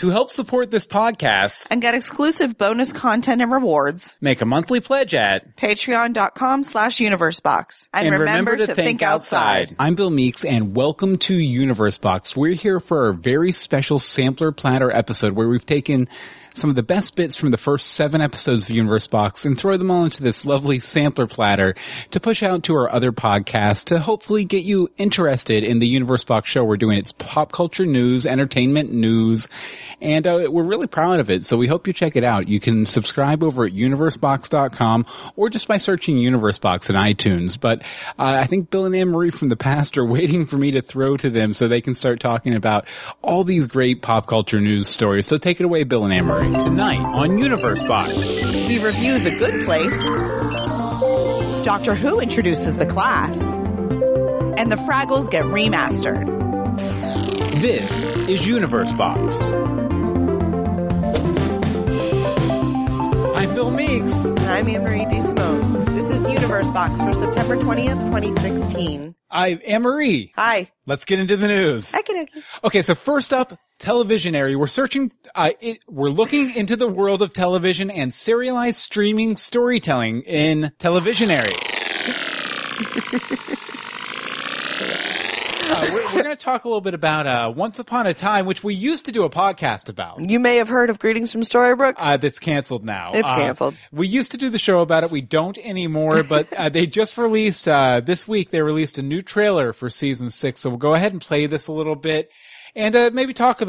To help support this podcast and get exclusive bonus content and rewards, make a monthly pledge at patreon.com slash universebox. And, and remember, remember, to, think, think outside. outside. I'm Bill Meeks and welcome to Universe Box. We're here for our very special sampler platter episode where we've taken some of the best bits from the first seven episodes of Universe Box and throw them all into this lovely sampler platter to push out to our other podcasts to hopefully get you interested in the Universe Box show. We're doing its pop culture news, entertainment news, and uh, we're really proud of it. So we hope you check it out. You can subscribe over at universebox.com or just by searching Universe Box in iTunes. But uh, I think Bill and Anne Marie from the past are waiting for me to throw to them so they can start talking about all these great pop culture news stories. So take it away, Bill and Anne Marie. Tonight on Universe Box, we review The Good Place. Doctor Who introduces the class. And the Fraggles get remastered. This is Universe Box. I'm Bill Meeks. And I'm Anne Marie DeSimone. This is Universe Box for September 20th, 2016. I Anne Marie. Hi. Let's get into the news. Okay. Okay, so first up, televisionary. We're searching, uh, it, we're looking into the world of television and serialized streaming storytelling in televisionary. Uh, we're, we're going to talk a little bit about uh, Once Upon a Time, which we used to do a podcast about. You may have heard of Greetings from Storybrooke. Uh, that's canceled now. It's Uh, canceled. we used to do the show about it. We don't anymore, but uh, they just released, uh, this week, they released a new trailer for season six. So we'll go ahead and play this a little bit and uh, maybe talk a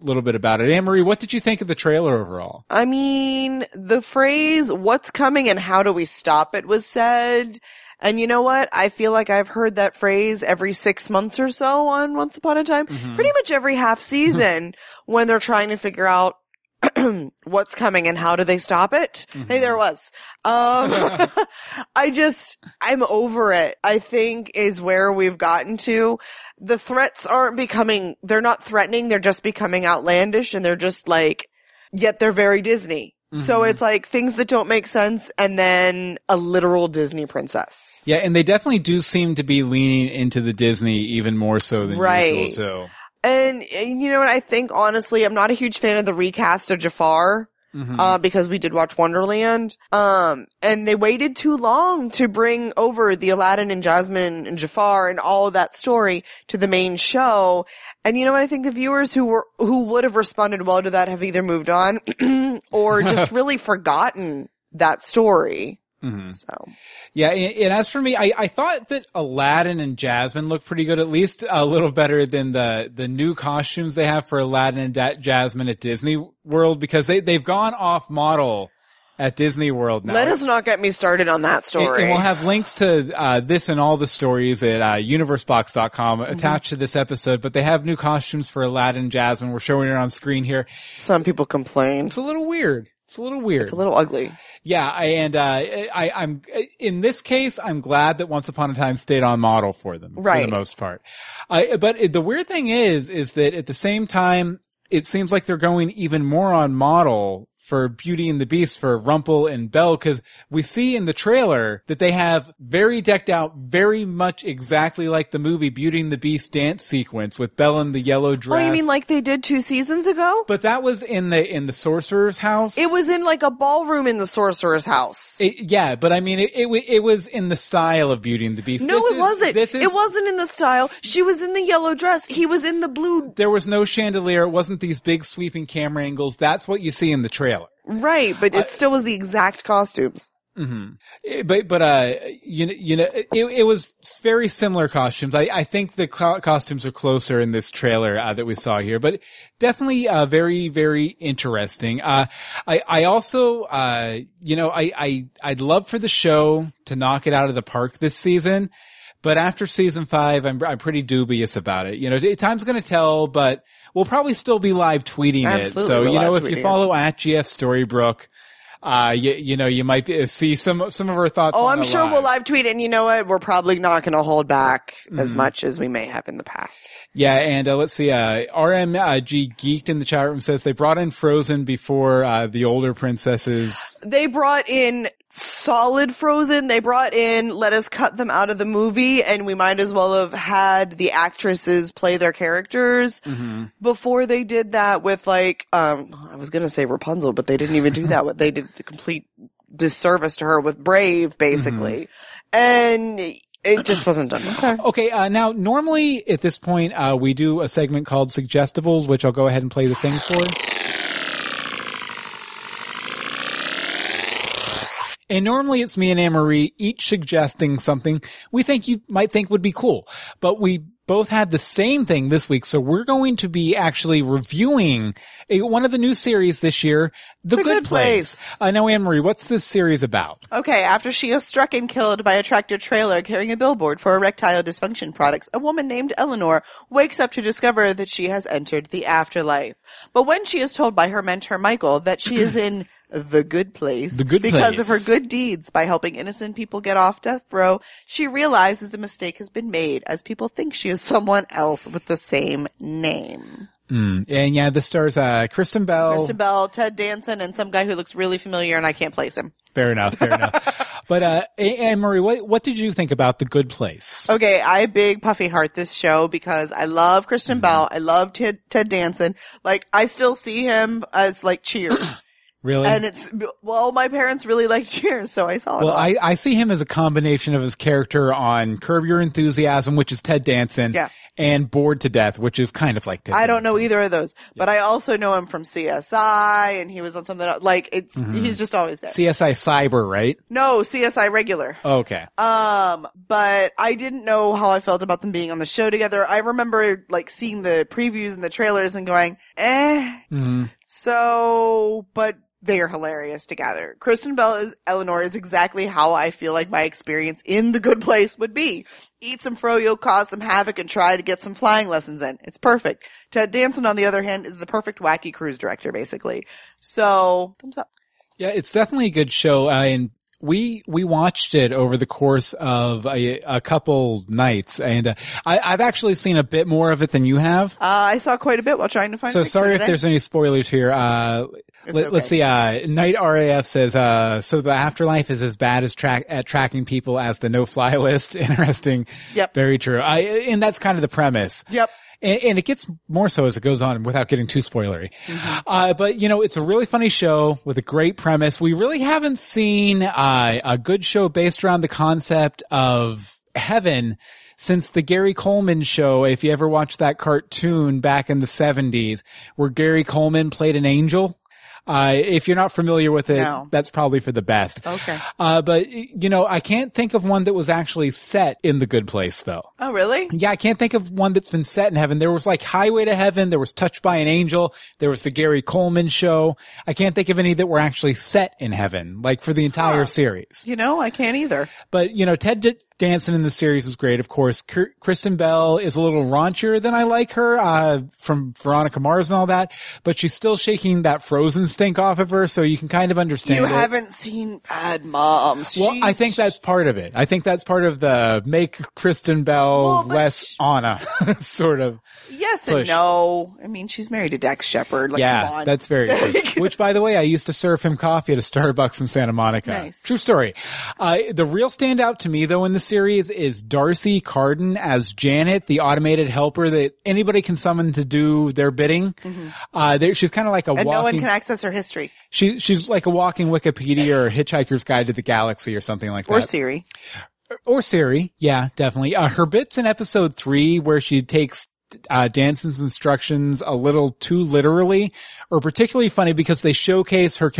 little bit about it. Anne Marie, what did you think of the trailer overall? I mean, the phrase "What's coming and how do we stop it" was said, and you know what? I feel like I've heard that phrase every six months or so on Once Upon a Time. Mhm. Pretty much every half season when they're trying to figure out what's coming and how do they stop it. Hey, there it was. Um, I just, I'm over it. I think is where we've gotten to. The threats aren't becoming, they're not threatening. They're just becoming outlandish and they're just like, yet they're very Disney. So Mhm. it's like things that don't make sense and then a literal Disney princess. Yeah, and they definitely do seem to be leaning into the Disney even more so than Right. usual too. And, and you know what? I think honestly, I'm not a huge fan of the recast of Jafar. Mhm. uh, because we did watch Wonderland. Um, and they waited too long to bring over the Aladdin and Jasmine and Jafar and all of that story to the main show. And you know what? I think the viewers who were, who would have responded well to that have either moved on or just really forgotten that story. Mhm. So Yeah, and, and as for me, I, I thought that Aladdin and Jasmine looked pretty good, at least a little better than the, the new costumes they have for Aladdin and da- Jasmine at Disney World because they, they've gone off model at Disney World now. let us not get me started on that And, story. and we'll have links to uh, this and all the stories at uh, universebox.com Mm-hmm. attached to this episode. But they have new costumes for Aladdin and Jasmine. We're showing it on screen here. Some people complain. It's a little weird. It's a little weird. It's a little ugly. Yeah, I, and uh, I, I'm in this case, I'm glad that Once Upon a Time stayed on model for them right. for the most part. I, but it- the weird thing is, is that at the same time, it seems like they're going even more on model for Beauty and the Beast for Rumple and Belle because we see in the trailer that they have very decked out, very much exactly like the movie Beauty and the Beast dance sequence with Belle in the yellow dress. Oh, you mean like they did two seasons ago? but that was in the in the sorcerer's house. It was in like a ballroom in the sorcerer's house. It, yeah, but I mean, it, it it was in the style of Beauty and the Beast. No, This it is- wasn't. This is it wasn't in the style. She was in the yellow dress. He was in the blue. There was no chandelier. It wasn't these big sweeping camera angles. That's what you see in the trailer. Right, but it still was the exact costumes. Eh, But but uh, you know, you know, it, it was very similar costumes. I, I think the co- costumes are closer in this trailer uh, that we saw here, but definitely uh, very very interesting. Uh, I I also uh, you know, I I I'd love for the show to knock it out of the park this season. But after season five, I'm I'm pretty dubious about it. You know, time's going to tell, but we'll probably still be live tweeting Absolutely, it. So you know, if you tweeting it. follow at GF Storybrooke, uh, you, you know, you might be- see some some of our thoughts. Oh, I'm sure live. we'll live tweet, and you know what? We're probably not going to hold back Mm-hmm. as much as we may have in the past. Yeah, and uh, let's see. Uh, RMG Geeked in the chat room says they brought in Frozen before uh, the older princesses. They brought in solid Frozen. They brought in, let us cut them out of the movie, and we might as well have had the actresses play their characters Mm-hmm. before they did that with like, um, I was gonna say Rapunzel, but they didn't even do that. What they did the complete disservice to her with Brave, basically, and it just wasn't done. Okay. Okay, uh, now normally at this point uh, we do a segment called Suggestibles, which I'll go ahead and play the thing for. And normally it's me and Anne Marie each suggesting something we think you might think would be cool. But we both had the same thing this week, so we're going to be actually reviewing a, one of the new series this year, The, Good, Good Place. Place. I know Anne Marie, what's this series about? Okay, after she is struck and killed by a tractor trailer carrying a billboard for erectile dysfunction products, a woman named Eleanor wakes up to discover that she has entered the afterlife. But when she is told by her mentor Michael that she is in the good place The good because place. of her good deeds by helping innocent people get off death row, she realizes the mistake has been made as people think she is someone else with the same name. And yeah, this stars uh, Kristen Bell. Kristen Bell, Ted Danson, and some guy who looks really familiar and I can't place him. Fair enough. Fair enough. But uh, Marie, what what did you think about The Good Place? Okay, I big puffy heart this show because I love Kristen Mm-hmm. Bell. I love Ted, Ted Danson. Like, I still see him as like Cheers. Really? and it's, well, my parents really like Cheers, so I saw it. well, all. I, I see him as a combination of his character on Curb Your Enthusiasm, which is Ted Danson, Yeah. and Bored to Death, which is kind of like Ted. I don't know either of those, but I also know him from CSI and he was on something else. Like, it's, Mm-hmm. he's just always there. CSI Cyber, right? no, CSI regular. Okay. Um, but I didn't know how I felt about them being on the show together. I remember like seeing the previews and the trailers and going, eh. Mhm. So, but they are hilarious together. Kristen Bell as Eleanor is exactly how I feel like my experience in the good place would be. Eat some froyo, cause some havoc, and try to get some flying lessons in. It's perfect. Ted Danson, on the other hand, is the perfect wacky cruise director, basically. So, thumbs up. Yeah, it's definitely a good show, uh, and we we watched it over the course of a, a couple nights, and uh, I, I've actually seen a bit more of it than you have. Uh, I saw quite a bit while trying to find. So sorry if there's any spoilers here. Uh, let, us okay. see. Uh, Night RAF says, uh, so the afterlife is as bad as track at tracking people as the no fly list. Interesting. Yep. Very true. I, and that's kind of the premise. Yep. And, and it gets more so as it goes on without getting too spoilery. Uh, but you know, it's a really funny show with a great premise. We really haven't seen uh, a good show based around the concept of heaven since the Gary Coleman show. If you ever watched that cartoon back in the seventies where Gary Coleman played an angel. Uh, if you're not familiar with it, No. that's probably for the best. Okay. Uh, but you know, I can't think of one that was actually set in the good place though. Oh, really? Yeah, I can't think of one that's been set in heaven. There was like Highway to Heaven. There was Touched by an Angel. There was the Gary Coleman show. I can't think of any that were actually set in heaven, like for the entire Huh. series. You know, I can't either. But, you know, Ted Danson in the series was great. Of course, Kristen Bell is a little raunchier than I like her, uh, from Veronica Mars and all that, but she's still shaking that frozen stink off of her, so you can kind of understand You it. haven't seen Bad Moms. Well, I think that's part of it. I think that's part of the make Kristen Bell Well, less sh- Anna sort of. yes push. and no. I mean, she's married to Dax Shepard. Like, yeah, that's very true. Which, by the way, I used to serve him coffee at a Starbucks in Santa Monica. Nice. True story. Uh, the real standout to me, though, in the series is D'Arcy Carden as Janet, the automated helper that anybody can summon to do their bidding. Uh, there, she's kind of like a Mm-hmm. and no one can access her history she, she's like a walking Wikipedia or Hitchhiker's Guide to the Galaxy or something like or that. Or Siri. or Siri. Yeah, definitely. Uh, her bits in episode three where she takes uh, Danson's instructions a little too literally are particularly funny because they showcase her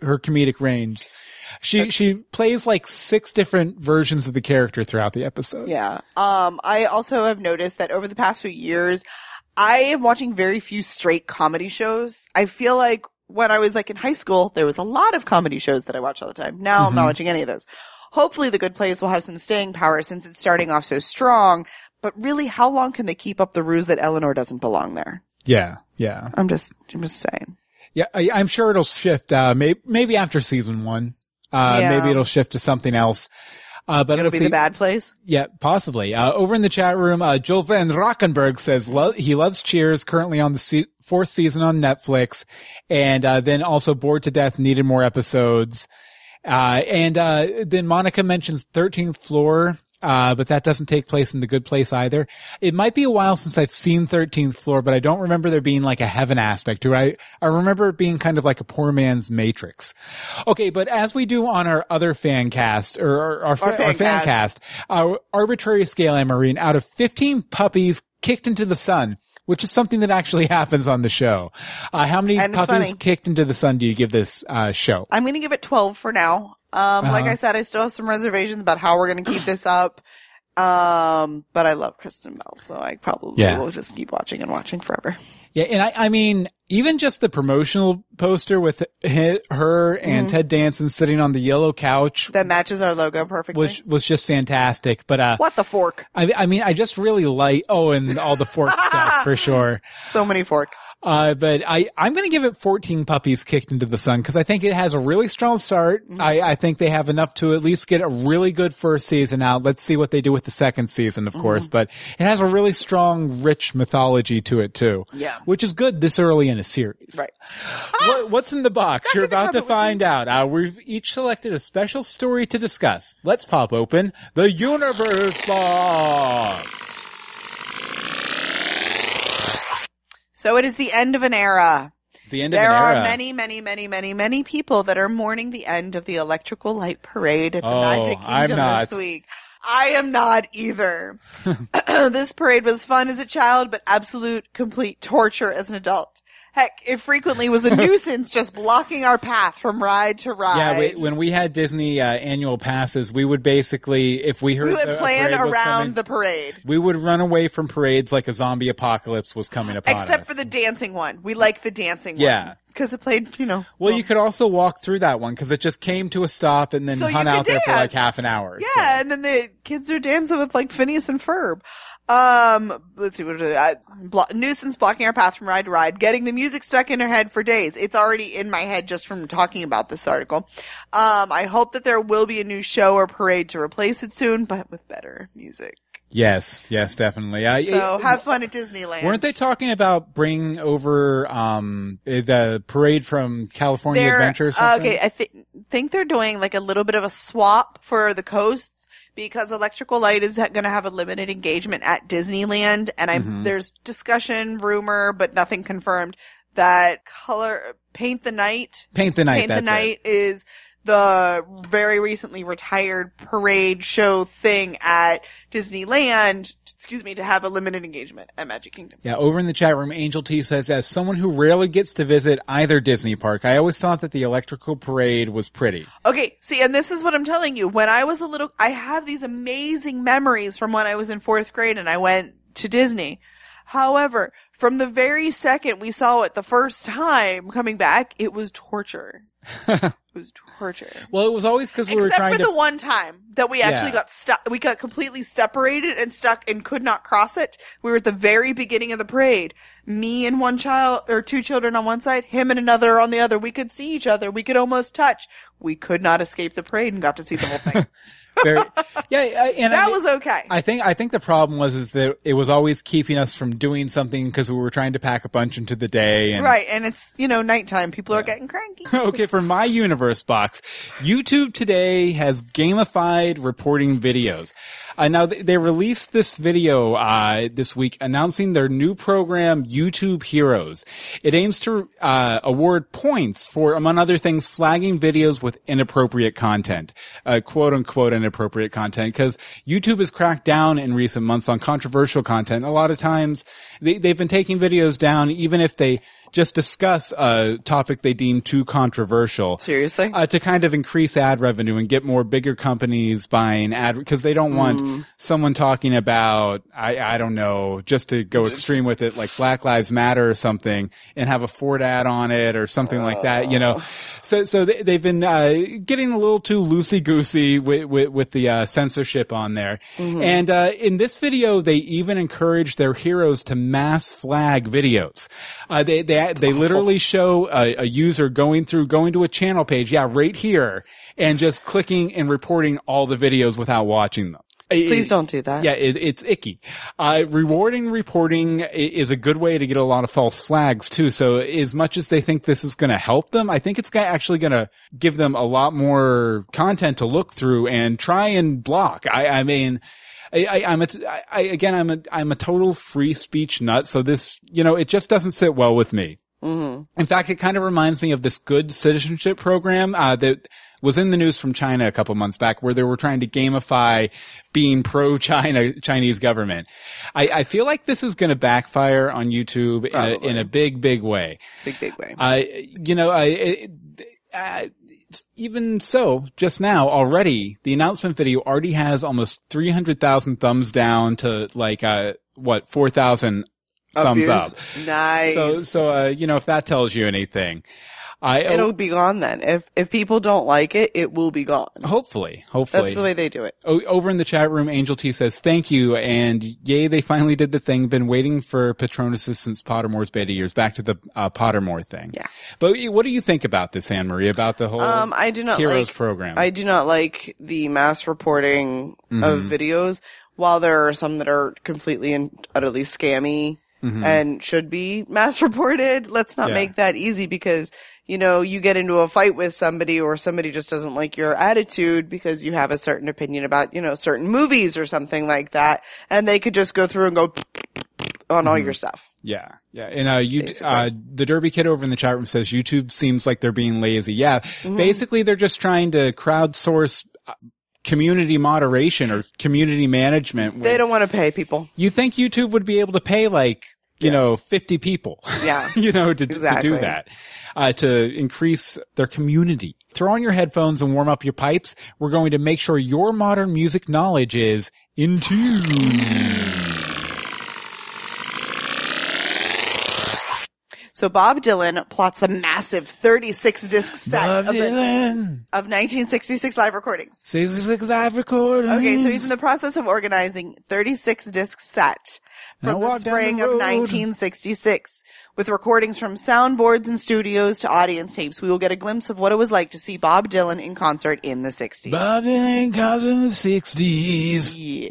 her comedic range. She she plays like six different versions of the character throughout the episode. Yeah. Um, I also have noticed that over the past few years, I am watching very few straight comedy shows. I feel like when I was like in high school, there was a lot of comedy shows that I watched all the time. Now I'm not watching any of those. Hopefully the good place will have some staying power since it's starting off so strong. But really, how long can they keep up the ruse that Eleanor doesn't belong there? Yeah, yeah, I'm just, I'm just saying. yeah. I, I'm sure it'll shift. Uh, maybe maybe after season one. Uh, Yeah. maybe it'll shift to something else. Uh, but It'll be see. the bad place. Yeah, possibly. Uh, over in the chat room, uh, Joel Van Rockenberg says lo- he loves Cheers, currently on the se- fourth season on Netflix, and uh, then also Bored to Death needed more episodes. Uh, and uh, then Monica mentions 13th floor. Uh, but that doesn't take place in the good place either. It might be a while since I've seen 13th floor, but I don't remember there being like a heaven aspect to it. I, I remember it being kind of like a poor man's matrix. Okay, but as we do on our other fan cast, or, or our, fa- Our fan our fan cast. our arbitrary scale, Anne-Marine, out of 15 puppies kicked into the sun, which is something that actually happens on the show. Uh, how many puppies funny. kicked into the sun do you give this, uh, show? I'm going to give it 12 for now. Um, like Uh-huh. I said, I still have some reservations about how we're going to keep this up. Um, but I love Kristen Bell, so I probably Yeah. will just keep watching and watching forever. Yeah, and I, I mean, even just the promotional poster with her Mm-hmm. and Ted Danson sitting on the yellow couch, That matches our logo perfectly. which was just fantastic. But, uh, what the fork? I, I mean, I just really like, oh, and all the fork stuff for sure. So many forks. Uh, but I, I'm going to give it 14 puppies kicked into the sun because I think it has a really strong start. Mm-hmm. I, I think they have enough to at least get a really good first season out. Let's see what they do with the second season, of Mm-hmm. course, but it has a really strong, rich mythology to it too. Yeah. Which is good this early in a series. Right. What, what's in the box? You're about to find out. Uh, we've each selected a special story to discuss. Let's pop open the universe box. So it is the end of an era. The end There of an era. There are many, many, many, many, many people that are mourning the end of the electrical light parade at the Oh, Magic Kingdom this week. I am not either. this parade was fun as a child, but absolute complete torture as an adult. Heck, it frequently was a nuisance just blocking our path from ride to ride. Yeah, we, when we had Disney uh, annual passes, we would basically, if we heard we would plan around coming, the parade. we would run away from parades like a zombie apocalypse was coming upon us. Except for the dancing one. We like the dancing one. Yeah. one. Because it played, you know. Well, you could also walk through that one because it just came to a stop and then so hung out there for like half an hour. Yeah, so. and then the kids are dancing with like Phineas and Ferb. Um, let's see what it. Uh, blo- nuisance blocking our path from ride to ride, getting the music stuck in our head for days. It's already in my head just from talking about this article. Um, I hope that there will be a new show or parade to replace it soon, but with better music. Yes, yes, definitely. Uh, So have fun at Disneyland. weren't they talking about bringing over um the parade from California They're- Adventure? Or something? Okay, I thi- think they're doing like a little bit of a swap for the coasts because Electrical Light is going to have a limited engagement at Disneyland, and I'm Mm-hmm. there's discussion, rumor, but nothing confirmed that color Paint the Night. Paint the night. Paint the that's it. Night is the very recently retired parade show thing at Disneyland. Excuse me, to have a limited engagement at Magic Kingdom. Yeah, over in the chat room, Angel T says, as someone who rarely gets to visit either Disney park, I always thought that the electrical parade was pretty. Okay, see, and this is what I'm telling you. When I was a little, I have these amazing memories from when I was in fourth grade and I went to Disney. However, from the very second we saw it the first time coming back, it was torture. it was torture. Well, it was always because we were Except trying for to. the one time that we actually Yeah. got stuck, we got completely separated and stuck and could not cross it. We were at the very beginning of the parade. Me and one child, or two children on one side, him and another on the other. We could see each other. We could almost touch. We could not escape the parade and got to see the whole thing. very, yeah, I- and I that mean- was okay. I think I think the problem was is that it was always keeping us from doing something because we were trying to pack a bunch into the day. And right. And it's, you know, nighttime. People are getting cranky. okay, for my universe box, YouTube today has gamified reporting videos. Uh, now they, they released this video uh, this week announcing their new program, YouTube Heroes. It aims to uh, award points for, among other things, flagging videos with inappropriate content, uh, quote unquote inappropriate content, because YouTube has cracked down in recent months on controversial content. A lot of times they, they've been taking videos down, even if they just discuss a topic they deem too controversial. Seriously? Uh, to kind of increase ad revenue and get more bigger companies buying ad because they don't want Mm. someone talking about I I don't know just to go extreme with it like Black Lives Matter or something and have a Ford ad on it or something like that you know so so they, they've been uh, getting a little too loosey goosey with, with with the uh, censorship on there Mm-hmm. and uh, in this video they even encourage their heroes to mass flag videos uh, they they they literally show a, a user going through going to a channel page yeah right here and just clicking and reporting all the videos without watching them Please don't do that. Yeah, it, it's icky. Uh, rewarding reporting is a good way to get a lot of false flags too. So as much as they think this is going to help them, I think it's actually going to give them a lot more content to look through and try and block. I, I mean, I, I, I'm a, I, I- again, I'm a, I'm a total free speech nut. So this, you know, it just doesn't sit well with me. In fact, it kind of reminds me of this good citizenship program uh, that was in the news from China a couple months back, where they were trying to gamify being pro-China Chinese government. I, I feel like this is going to backfire on YouTube in a, in a big, big way. Big, big way. I, you know, I, it, uh, even so, just now already, the announcement video already has almost 300,000 thumbs down to like, uh, what, 4,000 thumbs Views. up. Nice. So, so, uh, you know, if that tells you anything, I, It'll be gone then. If if people don't like it, it will be gone. hopefully, hopefully. That's the way they do it. O- over in the chat room, Angel T says, thank you. And yay, they finally did the thing. Been waiting for Patronuses since Pottermore's beta years. Back to the uh, Pottermore thing. Yeah. But what do you think about this, Anne Marie, about the whole Um, I do not Heroes like. program? I do not like the mass reporting of Mm-hmm. videos. While there are some that are completely and utterly scammy and should be mass reported, let's not Mm-hmm. Yeah. make that easy because you know you get into a fight with somebody or somebody just doesn't like your attitude because you have a certain opinion about you know certain movies or something like that, and they could just go through and go on all Mm-hmm. your stuff. Yeah, yeah, and uh, you, Basically. uh, the Derby kid over in the chat room says YouTube seems like they're being lazy. Yeah, Mm-hmm. basically they're just trying to crowdsource uh, community moderation or community management. They don't want to pay people. You think YouTube would be able to pay like you know fifty people? Yeah. you know to, to do that, uh, to increase their community. Throw on your headphones and warm up your pipes. We're going to make sure your modern music knowledge is in tune. So Bob Dylan plots a massive 36 disc set of, the, of 1966 live recordings. Six live recordings. Okay, so he's in the process of organizing 36 disc set from the down the spring of 1966 with recordings from soundboards and studios to audience tapes. We will get a glimpse of what it was like to see Bob Dylan in concert in the 60s. Bob Dylan in concert in the sixties. Yeah.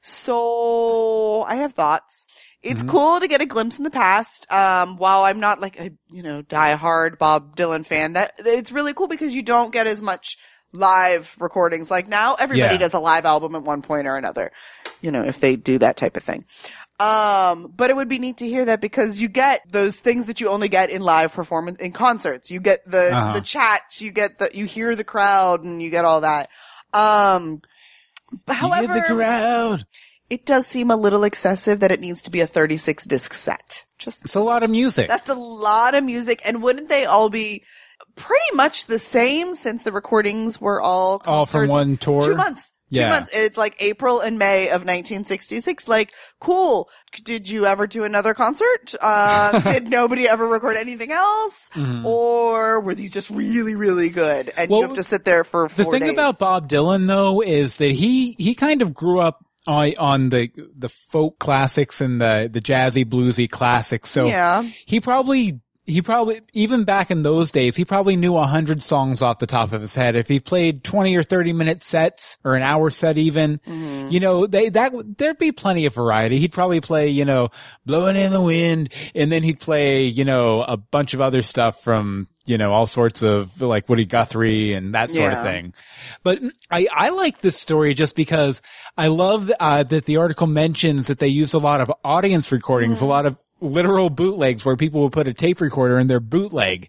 So I have thoughts. It's Mm-hmm. cool to get a glimpse in the past. Um, while I'm not like a you know die-hard Bob Dylan fan, that it's really cool because you don't get as much live recordings. Like now, everybody Yeah. does a live album at one point or another. You know, if they do that type of thing. Um, but it would be neat to hear that because you get those things that you only get in live performance in concerts. You get the Uh-huh. the chats, you get the you hear the crowd, and you get all that. Um, but however, the crowd. it does seem a little excessive that it needs to be a 36 disc set. Just It's a lot of music. that's a lot of music, and wouldn't they all be pretty much the same since the recordings were all All from one tour? Two months. Two Yeah. months. It's like April and May of 1966. Like, cool. Did you ever do another concert? Uh, did nobody ever record anything else? Or were these just really, really good? And Mm-hmm. Well, you have to sit there for the thing days? about Bob Dylan though is that he he kind of grew up on, on the the folk classics and the the jazzy bluesy classics. So Yeah. he probably he probably even back in those days he probably knew a hundred songs off the top of his head. If he played twenty or thirty minute sets or an hour set even, Mm-hmm. you know they that there'd be plenty of variety. He'd probably play you know blowing in the wind, and then he'd play you know a bunch of other stuff from you know all sorts of like Woody Guthrie and that sort of thing. But I, I like this story just because I love uh, that the article mentions that they used a lot of audience recordings, a lot of literal bootlegs where people will put a tape recorder in their bootleg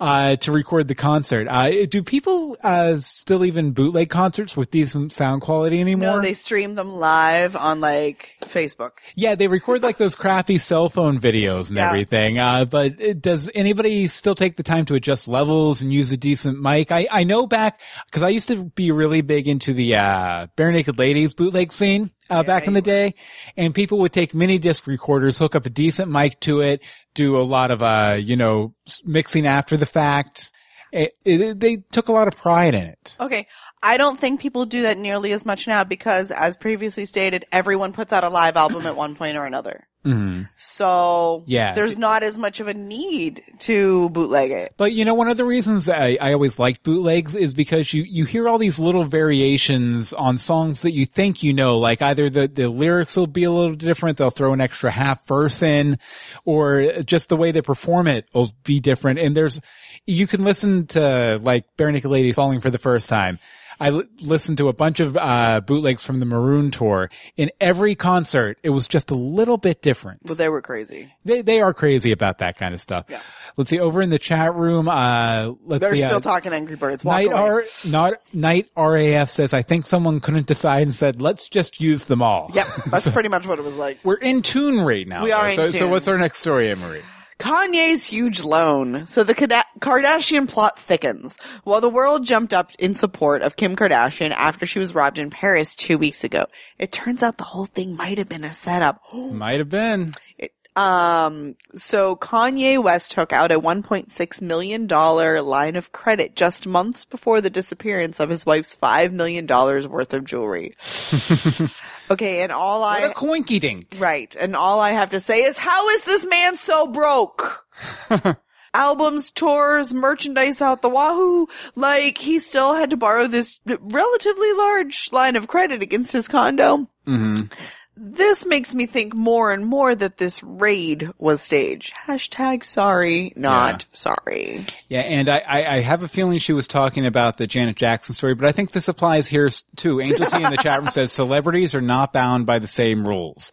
uh, to record the concert. Uh, do people uh, still even bootleg concerts with decent sound quality anymore? No, they stream them live on like Facebook. yeah, they record like those crappy cell phone videos and Yeah. everything. Uh, but does anybody still take the time to adjust levels and use a decent mic? I, I know back because I used to be really big into the uh, Barenaked Ladies bootleg scene uh, back in the day, and people would take mini disc recorders, hook up a decent mic to it, do a lot of uh, you know mixing after the fact. It, it, they took a lot of pride in it. Okay. I don't think people do that nearly as much now because, as previously stated, everyone puts out a live album at one point or another. Mm-hmm. So Yeah. there's not as much of a need to bootleg it. But you know, one of the reasons I, I always liked bootlegs is because you, you hear all these little variations on songs that you think you know, like either the, the lyrics will be a little different, they'll throw an extra half verse in, or just the way they perform it will be different. And there's, you can listen to like Barenaked Ladies falling for the first time. I l- listened to a bunch of uh, bootlegs from the Maroon tour. In every concert, it was just a little bit different. But they were crazy. They they are crazy about that kind of stuff. Yeah. Let's see over in the chat room. Uh, let's They're see. still uh, talking Angry Birds. Walk Night away. R not Night RAF says I think someone couldn't decide and said let's just use them all. Yep, that's pretty much what it was like. We're in tune right now. We are though. in so, so what's our next story, Marie? Kanye's huge loan. So the Kardashian plot thickens. While the world jumped up in support of Kim Kardashian after she was robbed in Paris two weeks ago, it turns out the whole thing might have been a setup. Might have been. It- um, so Kanye West took out a $1.6 million line of credit just months before the disappearance of his wife's $5 million worth of jewelry. okay, and all I. What a coinky dink. Right. And all I have to say is, how is this man so broke? Albums, tours, merchandise out the wahoo. Like, he still had to borrow this relatively large line of credit against his condo. Mm-hmm. This makes me think more and more that this raid was staged. Hashtag sorry, not sorry. Yeah, and I, I, I have a feeling she was talking about the Janet Jackson story, but I think this applies here too. Angel T in the chat room says celebrities are not bound by the same rules.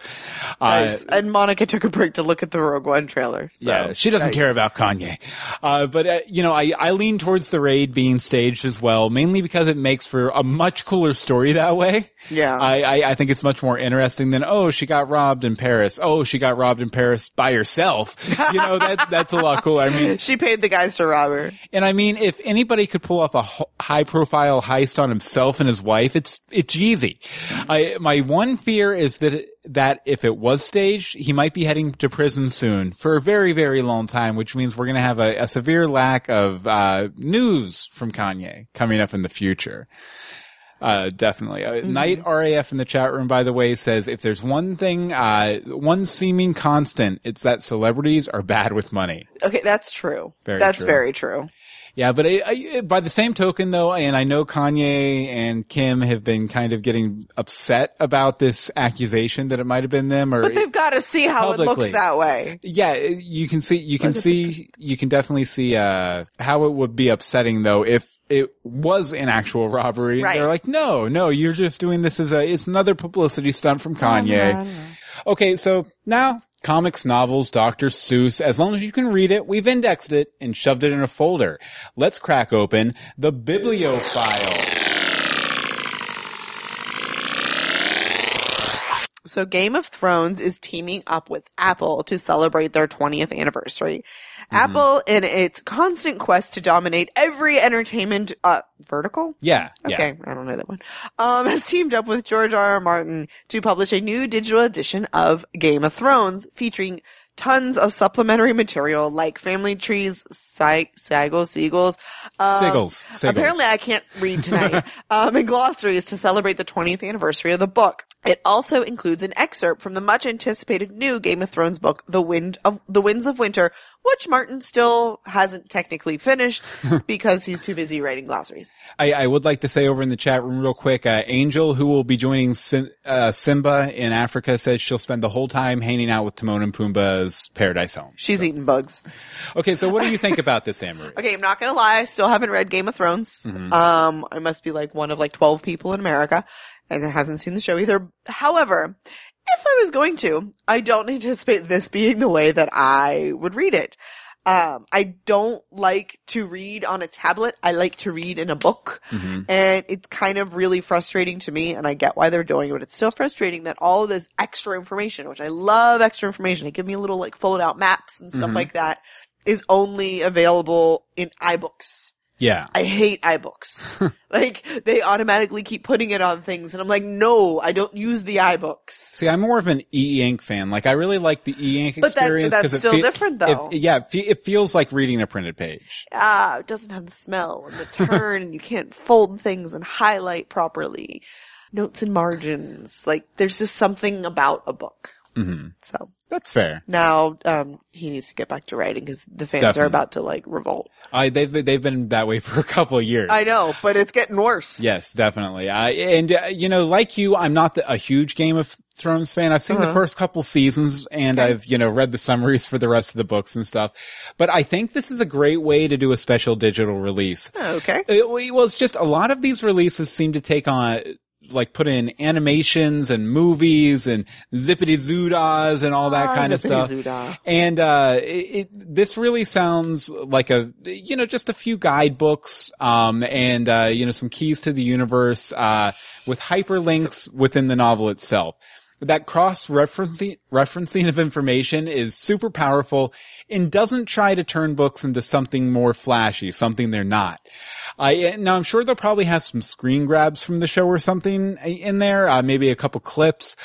Uh, and Monica took a break to look at the Rogue One trailer. So, yeah, she doesn't nice. care about Kanye. Uh, but, uh, you know, I, I lean towards the raid being staged as well, mainly because it makes for a much cooler story that way. Yeah. I, I, I think it's much more interesting than, oh, she got robbed in Paris. Oh, she got robbed in Paris by herself. You know, that, that's a lot cooler. I mean, She paid the guys to rob her. and I mean, if anybody could pull off a high profile heist on himself and his wife, it's, it's easy. I, my one fear is that, that if it was staged, he might be heading to prison soon for a very, very long time, which means we're going to have a, a severe lack of, uh, news from Kanye coming up in the future. Uh, definitely. Uh, Knight RAF in the chat room, by the way, says if there's one thing, uh, one seeming constant, it's that celebrities are bad with money. Okay, that's true. Very that's true. very true. Yeah, but I, I, by the same token, though, and I know Kanye and Kim have been kind of getting upset about this accusation that it might have been them, or But they've got to see how it looks that way. yeah, you can see, you can see, you can definitely see uh, how it would be upsetting though if it was an actual robbery. Right. They're like, no, no, you're just doing this as a, it's another publicity stunt from oh, Kanye. Okay, so now comics, novels, Dr. Seuss, as long as you can read it, we've indexed it and shoved it in a folder. Let's crack open the bibliophile. So Game of Thrones is teaming up with Apple to celebrate their 20th anniversary. Mm-hmm. Apple, in its constant quest to dominate every entertainment uh, vertical, Yeah, Okay, yeah. I don't know that one. Um, has teamed up with George R. R. Martin to publish a new digital edition of Game of Thrones featuring tons of supplementary material like family trees, si- sigils, seagulls. Um, Siggles, siggles. Apparently I can't read tonight. um, and glossaries to celebrate the 20th anniversary of the book. It also includes an excerpt from the much anticipated new Game of Thrones book, The Wind of, The Winds of Winter, which Martin still hasn't technically finished because he's too busy writing glossaries. I, I would like to say over in the chat room real quick, uh, Angel, who will be joining Sim, uh, Simba in Africa, says she'll spend the whole time hanging out with Timon and Pumbaa's Paradise Home. She's eating bugs. Okay, so what do you think about this, Anne-Marie? Okay, I'm not gonna lie, I still haven't read Game of Thrones. Mm-hmm. Um, I must be like one of like 12 people in America and hasn't seen the show either. However, if I was going to, I don't anticipate this being the way that I would read it. Um, I don't like to read on a tablet. I like to read in a book. Mm-hmm. And it's kind of really frustrating to me, and I get why they're doing it, but it's still frustrating that all of this extra information, which I love extra information, they give me little like fold out maps and Mm-hmm. stuff like that, is only available in iBooks. Yeah. I hate iBooks. like they automatically keep putting it on things and I'm like, no, I don't use the iBooks. See, I'm more of an e-ink fan. Like, I really like the e-ink But that's- experience. that's 'cause it still fe- different, though. it- yeah, it, fe- it feels like reading a printed page. Ah, it doesn't have the smell and the turn and you can't fold things and highlight properly. Notes and margins. Like there's just something about a book. hmm So That's fair. Now, um, he needs to get back to writing because the fans Definitely. are about to like revolt. I they've they've been that way for a couple of years. I know, but it's getting worse. Yes, definitely. I and uh, you know, like you, I'm not the, a huge Game of Thrones fan. I've seen the Uh-huh. first couple seasons and Okay. I've you know read the summaries for the rest of the books and stuff. But I think this is a great way to do a special digital release. Oh, okay. It, well, it's just a lot of these releases seem to take on. Like put in animations and movies and zippity zoodas and all that Ah, kind of stuff. And uh, it, it this really sounds like a you know just a few guidebooks um, and uh, you know some keys to the universe uh, with hyperlinks within the novel itself. That cross referencing of information is super powerful and doesn't try to turn books into something more flashy, something they're not. I now I'm sure they'll probably have some screen grabs from the show or something in there, uh, maybe a couple clips.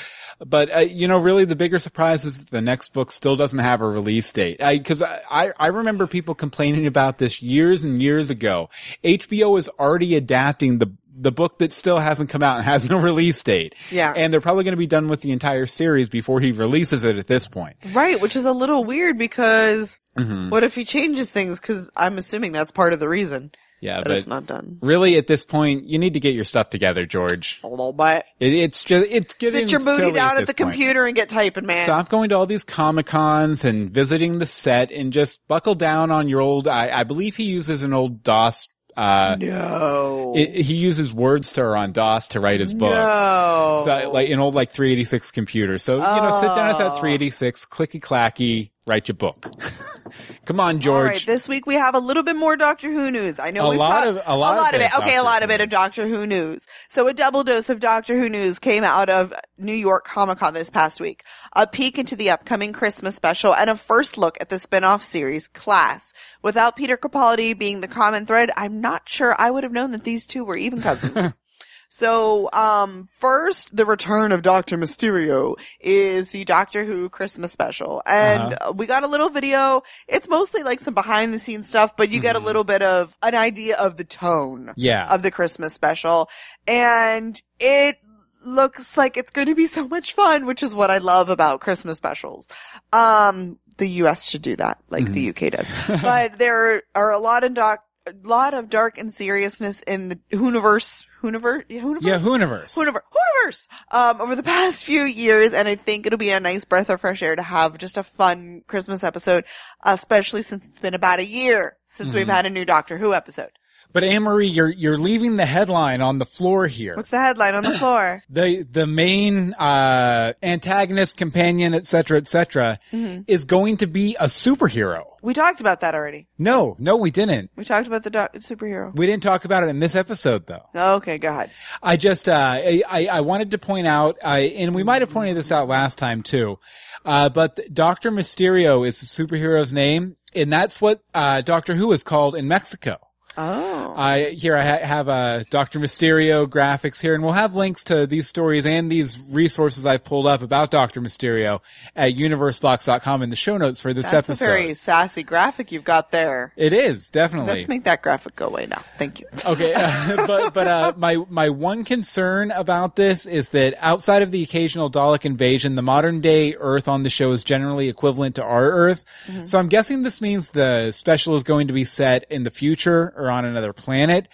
But uh, you know, really, the bigger surprise is that the next book still doesn't have a release date. Because I, I remember people complaining about this years and years ago. HBO is already adapting the the book that still hasn't come out and has no release date. Yeah. and they're probably going to be done with the entire series before he releases it at this point. Right, which is a little weird because Mm-hmm. what if he changes things? Because I'm assuming that's part of the reason Yeah, that but it's not done. really, at this point, you need to get your stuff together, George. A little bit. It, it's just it's getting Sit your booty down at this the point. computer and get typing, man. Stop going to all these comic cons and visiting the set and just buckle down on your old. I, I believe he uses an old DOS. Uh, No. it, he uses WordStar on DOS to write his books. No. So like an old like 386 computer. So you know, sit down at that Oh. 386, clicky clacky, write your book. Come on, George. right, this week we have a little bit more Doctor Who news. I know A we've lot talked- of- a lot of it. it Okay, a lot of it of. Doctor Who news. So a double dose of Doctor Who news came out of New York Comic Con this past week. A peek into the upcoming Christmas special and a first look at the spin-off series Class. Without Peter Capaldi being the common thread, I'm not sure I would have known that these two were even cousins. So, um, first, the return of Doctor Mysterio is the Doctor Who Christmas special. And uh, we got a little video. It's mostly like some behind the scenes stuff, but you get a little bit of an idea of the tone yeah. of the Christmas special. And it looks like it's going to be so much fun, which is what I love about Christmas specials. Um, the US should do that, like the UK does. but there are a lot of doc, a lot of dark and seriousness in the Whoniverse, Whoniverse, yeah, Whoniverse? yeah, Whoniverse. Whoniverse, Whoniverse, um, over the past few years, and I think it'll be a nice breath of fresh air to have just a fun Christmas episode, especially since it's been about a year since we've had a new Doctor Who episode. But Marie, you're you're leaving the headline on the floor here. What's the headline on the floor? the the main uh antagonist companion etc etc Mm-hmm. is going to be a superhero We talked about that already. no no we didn't We talked about the doc- superhero. we didn't talk about it in this episode though Okay, go ahead. i just uh i i, I wanted to point out i and we might have pointed this out last time too uh but dr mysterio is the superhero's name and that's what uh doctor who is called in mexico Oh. I here I ha- have a Doctor Mysterio graphics here, and we'll have links to these stories and these resources I've pulled up about Doctor Mysterio at universebox.com in the show notes for this That's episode. a very sassy graphic you've got there. it is definitely Let's make that graphic go away now. Thank you. okay, uh, but but uh, my my one concern about this is that outside of the occasional Dalek invasion, the modern day Earth on the show is generally equivalent to our Earth. So I'm guessing this means the special is going to be set in the future or on another planet.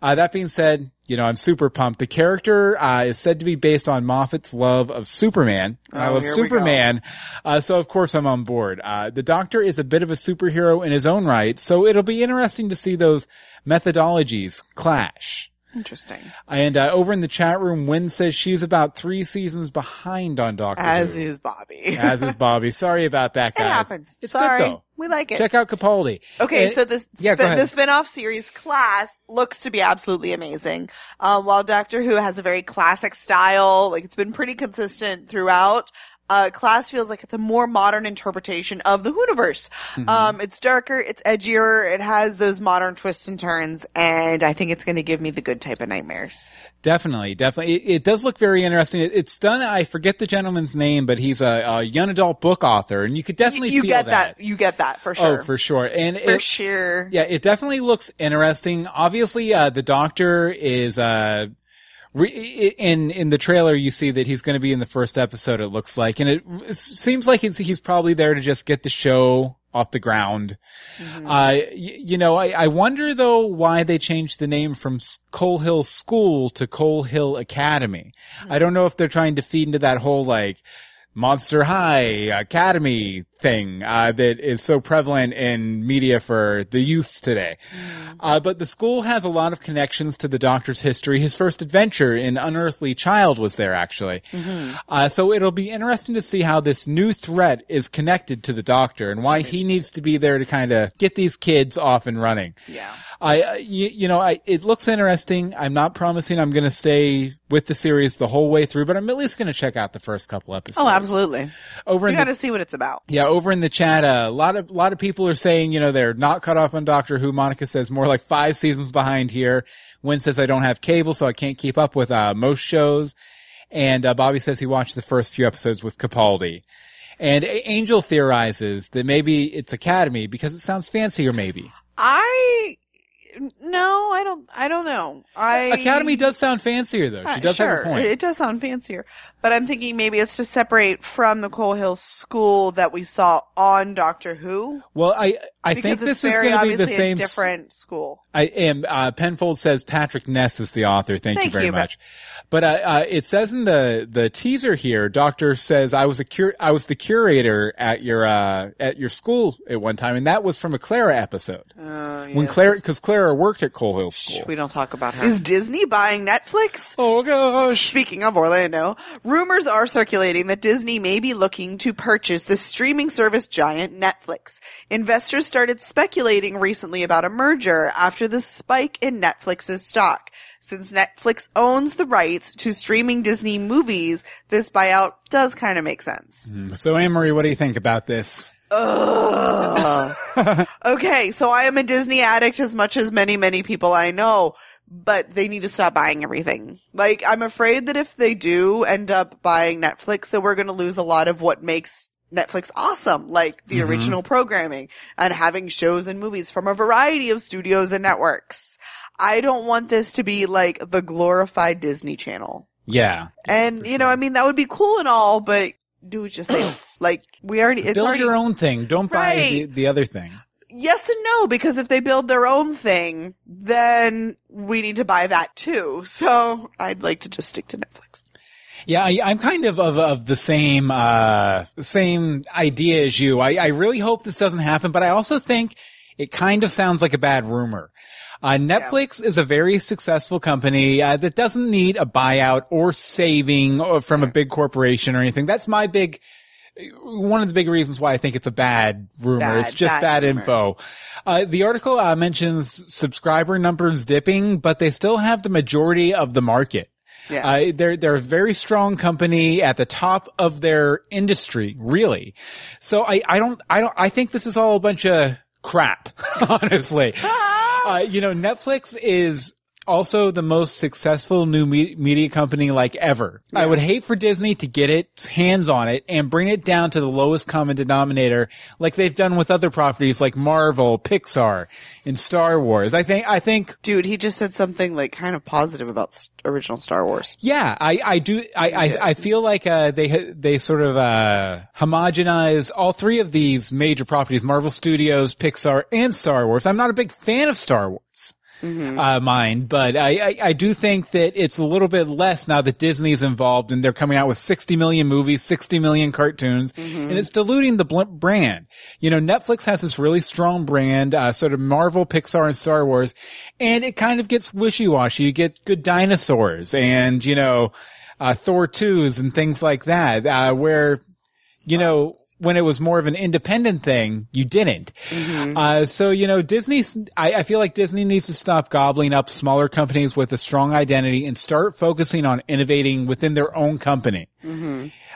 Uh, that being said, you know I'm super pumped. The character uh, is said to be based on Moffat's love of Superman. And I Oh, love here we go. Superman, uh, so of course I'm on board. Uh, the Doctor is a bit of a superhero in his own right, so it'll be interesting to see those methodologies clash. Interesting. And uh, over in the chat room, Wynn says she's about three seasons behind on Doctor Who As Who. is Bobby. As is Bobby. Sorry about that, guys. it happens. It's Sorry. good though. We like it. Check out Capaldi. Okay, And- so this yeah, spin, the spin-off series Class looks to be absolutely amazing. Um, while Doctor Who has a very classic style, like it's been pretty consistent throughout. Uh, Class feels like it's a more modern interpretation of the Whoniverse. Mm-hmm. Um, it's darker, it's edgier, it has those modern twists and turns, and I think it's going to give me the good type of nightmares. Definitely, definitely. It, it does look very interesting. It, it's done. I forget the gentleman's name, but he's a, a young adult book author, and you could definitely you feel get that. You get that for sure. Oh, for sure. And For it, sure. Yeah, it definitely looks interesting. Obviously, uh, the Doctor is uh, Re- in in the trailer, you see that he's going to be in the first episode. It looks like, and it, it seems like it's, he's probably there to just get the show off the ground. Mm-hmm. Uh, y- you know, I, I wonder though why they changed the name from Coal Hill School to Coal Hill Academy. I don't know if they're trying to feed into that whole like Monster High Academy thing uh, that is so prevalent in media for the youths today. Uh, but the school has a lot of connections to the Doctor's history. His first adventure in Unearthly Child was there, actually. Uh, so it'll be interesting to see how this new threat is connected to the Doctor and why he needs to be there to kind of get these kids off and running. Yeah. I, uh, you, you know, I, it looks interesting. I'm not promising I'm going to stay with the series the whole way through, but I'm at least going to check out the first couple episodes. Oh, absolutely. Over You got to see what it's about. yeah, over in the chat, uh, a lot of, lot of people are saying, you know, they're not caught up on Doctor Who. Monica says more like five seasons behind here. Wynn says I don't have cable, so I can't keep up with, uh, most shows. And, uh, Bobby says he watched the first few episodes with Capaldi. And Angel theorizes that maybe it's Academy because it sounds fancier, maybe. I no, I don't. I don't know. I Academy does sound fancier though. Uh, She does sure, have a point. It does sound fancier, but I'm thinking maybe it's to separate from the Coal Hill School that we saw on Doctor Who. well, I I think this is going to be the same. a different school. I am. Uh, Penfold says Patrick Ness is the author. Thank, Thank you very you, much. But uh, uh, it says in the the teaser here, Doctor says I was a cur- I was the curator at your uh, at your school at one time, and that was from a Clara episode Uh, when. Clara because Clara worked at Coal Hill School. We don't talk about her. Is Disney buying Netflix? Oh gosh. Speaking of Orlando, rumors are circulating that Disney may be looking to purchase the streaming service giant Netflix. Investors started speculating recently about a merger after the spike in Netflix's stock. Since Netflix owns the rights to streaming Disney movies, this buyout does kind of make sense. Hmm. So Anne Marie, what do you think about this? Ugh. okay, so I am a Disney addict as much as many, many people I know, but they need to stop buying everything. Like, I'm afraid that if they do end up buying Netflix, that we're going to lose a lot of what makes Netflix awesome, like the mm-hmm. original programming and having shows and movies from a variety of studios and networks. I don't want this to be like the glorified Disney Channel. Yeah, And, you know, I mean, that would be cool and all, but do it just like, like, we already, it's build already your own thing. Don't buy the, Right. the other thing. yes and no because if they build their own thing then we need to buy that too so i'd like to just stick to netflix Yeah, I, I'm kind of of, of the same uh, same idea as you. I, I really hope this doesn't happen, but I also think it kind of sounds like a bad rumor. Uh, Netflix is a very successful company uh, that doesn't need a buyout or saving from a big corporation or anything. That's my big one of the big reasons why I think it's a bad rumor. Bad, it's just bad bad, info. Uh, the article uh, mentions subscriber numbers dipping, but they still have the majority of the market. Yeah. Uh, they're they're a very strong company at the top of their industry, really. So I I don't I don't I think this is all a bunch of crap, honestly. uh, you know, Netflix is also the most successful new me- media company like ever. I would hate for Disney to get its hands on it and bring it down to the lowest common denominator like they've done with other properties like Marvel, Pixar, and Star Wars. I think I think dude he just said something like kind of positive about s- original star wars Yeah, I, I do. I, I, I feel like uh, they they sort of uh, homogenize all three of these major properties: Marvel Studios, Pixar, and Star Wars. I'm not a big fan of Star Wars, uh, mine, but I, I, I do think that it's a little bit less now that Disney's involved and they're coming out with 60 million movies, 60 million cartoons, and it's diluting the bl- brand. You know, Netflix has this really strong brand, uh, sort of Marvel, Pixar, and Star Wars, and it kind of gets wishy-washy. You get good dinosaurs and, you know, uh, Thor 2s and things like that, uh, where, you know, when it was more of an independent thing, you didn't. Uh, so, you know, Disney, I, I feel like Disney needs to stop gobbling up smaller companies with a strong identity and start focusing on innovating within their own company.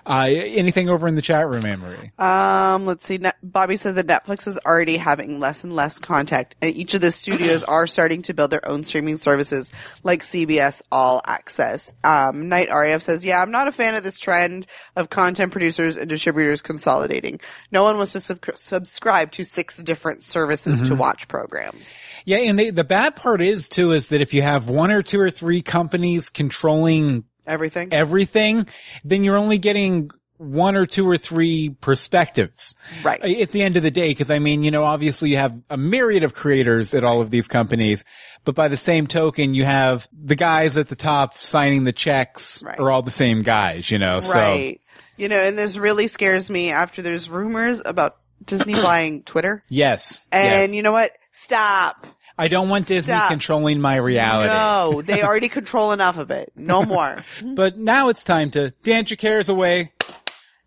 Uh, anything over in the chat room, Anne Marie? Um, let's see. Bobby said that Netflix is already having less and less contact, and each of the studios are starting to build their own streaming services, like CBS All Access. Um, Night RF says, "Yeah, I'm not a fan of this trend of content producers and distributors consolidating. No one wants to sub- subscribe to six different services to watch programs. Yeah, and they, the bad part is too is that if you have one or two or three companies controlling Everything. everything, then you're only getting one or two or three perspectives. Right. Uh, at the end of the day, because I mean, you know, obviously you have a myriad of creators at all of these companies, but by the same token, you have the guys at the top signing the checks Right. are all the same guys, you know, so. Right. You know, and this really scares me after there's rumors about Disney buying Twitter. Yes. And yes. you know what? Stop. I don't want Disney Stop. controlling my reality. No, they already control enough of it. No more. But now it's time to dance your cares away.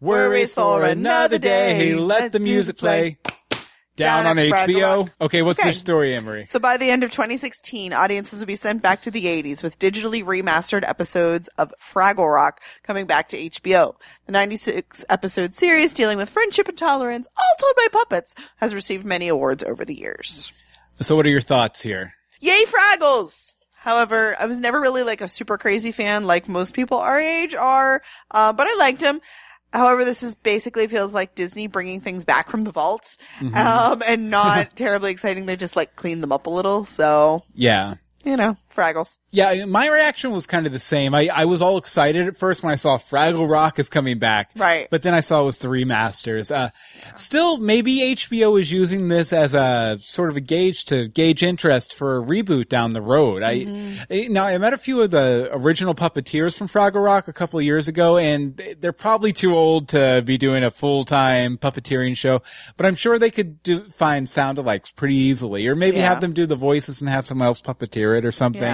Worries for another day. Let the music play. Down on Down Fraggle HBO. Okay, what's Okay. the story, Emery? So by the end of 2016, audiences will be sent back to the 80s with digitally remastered episodes of Fraggle Rock coming back to HBO. The 96 episode series dealing with friendship and tolerance, all told by puppets, has received many awards over the years. So, what are your thoughts here? Yay, Fraggles! However, I was never really like a super crazy fan like most people our age are, uh, but I liked him. However, this is basically feels like Disney bringing things back from the vault, um, and not terribly exciting. They just like cleaned them up a little. So, Yeah. you know, Fraggles. Yeah, my reaction was kind of the same. I, I was all excited at first when I saw Fraggle Rock is coming back. Right. But then I saw it was the remasters. Uh, still, maybe HBO is using this as a sort of a gauge to gauge interest for a reboot down the road. I, I- now I met a few of the original puppeteers from Fraggle Rock a couple of years ago and they- they're probably too old to be doing a full-time puppeteering show, but I'm sure they could do, find sound alikes pretty easily or maybe Yeah. have them do the voices and have someone else puppeteer it or something. Yeah.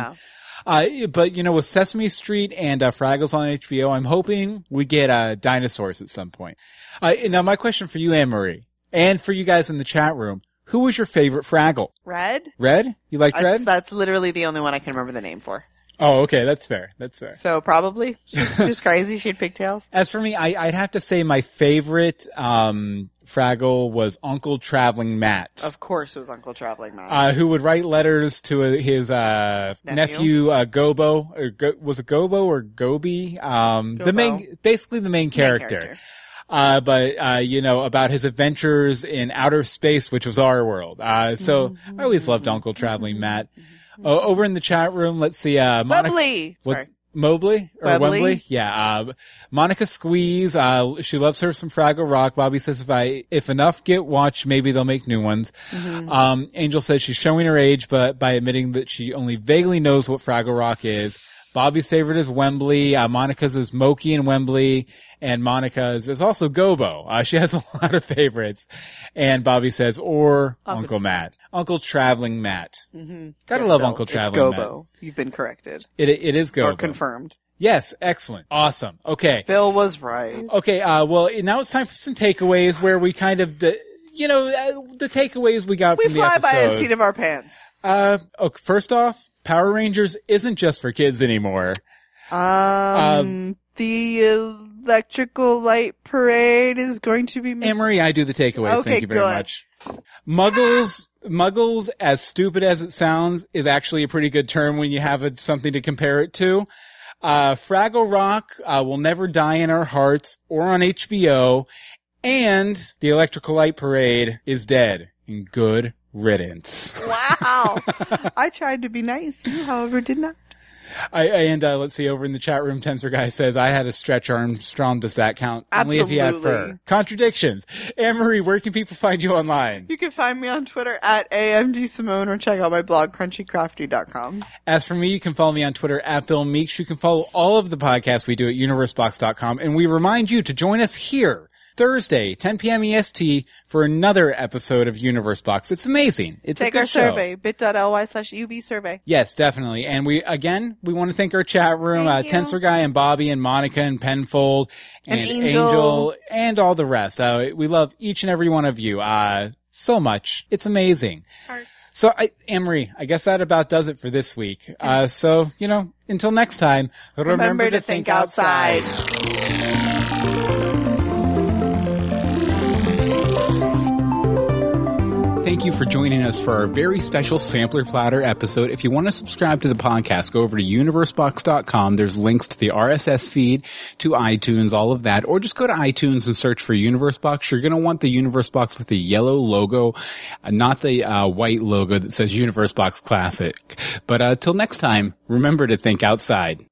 Uh, but you know, with Sesame Street and uh, Fraggles on HBO, I'm hoping we get uh, dinosaurs at some point. Uh, now, my question for you, Anne Marie, and for you guys in the chat room: Who was your favorite Fraggle? Red? Red? You like That's, Red? that's literally the only one I can remember the name for. oh, okay, that's fair. That's fair. So probably she's crazy. She had pigtails. As for me, I, I'd have to say my favorite um, Fraggle was Uncle Traveling Matt. Of course, it was Uncle Traveling Matt. uh, who would write letters to uh, his uh, Nephew. nephew, uh, Gobo, or Go- was it Gobo or Gobi? Um, the main, basically the main Main character. Uh, but, uh, you know, about his adventures in outer space, which was our world. Uh, so I always loved Uncle Traveling Matt. Uh, over in the chat room, let's see, uh, Monica, Bubbly. what's, Sorry. Mobley or Webley? Wembley? Yeah. Uh, Monica Squeeze. Uh, she loves her some Fraggle Rock. Bobby says if I if enough get watched, maybe they'll make new ones. Mm-hmm. Um, Angel says she's showing her age, but by admitting that she only vaguely knows what Fraggle Rock is. Bobby's favorite is Wembley. Uh, Monica's is Mokey and Wembley, and Monica's is also Gobo. Uh, she has a lot of favorites. And Bobby says, or Uncle, Matt, Uncle Traveling Matt. Mm-hmm. Gotta Yes, love Bill. Uncle It's Traveling Matt. It's Gobo. You've been corrected It it is Gobo. or confirmed. Yes, excellent, awesome. Okay, Bill was right. Okay, uh, well, now it's time for some takeaways where we kind of, d- you know, uh, the takeaways we got We from the episode. We fly by the seat of our pants. uh, okay, first off, Power Rangers isn't just for kids anymore. Um, the electrical light parade is going to be. Miss- Emery, I do the takeaways. Okay, Thank you very good. much. Muggles, Muggles, as stupid as it sounds, is actually a pretty good term when you have a, something to compare it to. Uh, Fraggle Rock uh, will never die in our hearts or on HBO, and the Electrical Light Parade is dead. And good riddance. Wow. I tried to be nice. You, however, did not. I, I and uh, let's see over in the chat room, Tensor guy says I had a stretch Armstrong. Does that count? Only if he had Absolutely. fur. Contradictions. Anne Marie, where can people find you online? You can find me on Twitter at AMD Simone or check out my blog, crunchycrafty.com. As for me, you can follow me on Twitter at Bill Meeks. You can follow all of the podcasts we do at universebox.com. And we remind you to join us here Thursday, 10 p.m. EST for another episode of Universe Box. It's amazing. It's a Take good our show. survey, bit.ly slash UB survey. Yes, definitely. And we, again, we want to thank our chat room, Thank uh. Tensor Guy and Bobby and Monica and Penfold and, And Angel. and all the rest. Uh, we love each and every one of you, uh, so much. It's amazing. Hearts. So, I, Emery, I guess that about does it for this week. Uh, so, you know, until next time, remember, Remember to think think outside. outside. Thank you for joining us for our very special Sampler Platter episode. If you want to subscribe to the podcast, go over to universebox.com. There's links to the RSS feed, to iTunes, all of that, or just go to iTunes and search for Universe Box. You're going to want the Universe Box with the yellow logo, uh, not the uh, white logo that says Universe Box Classic. But uh, till next time, remember to think outside.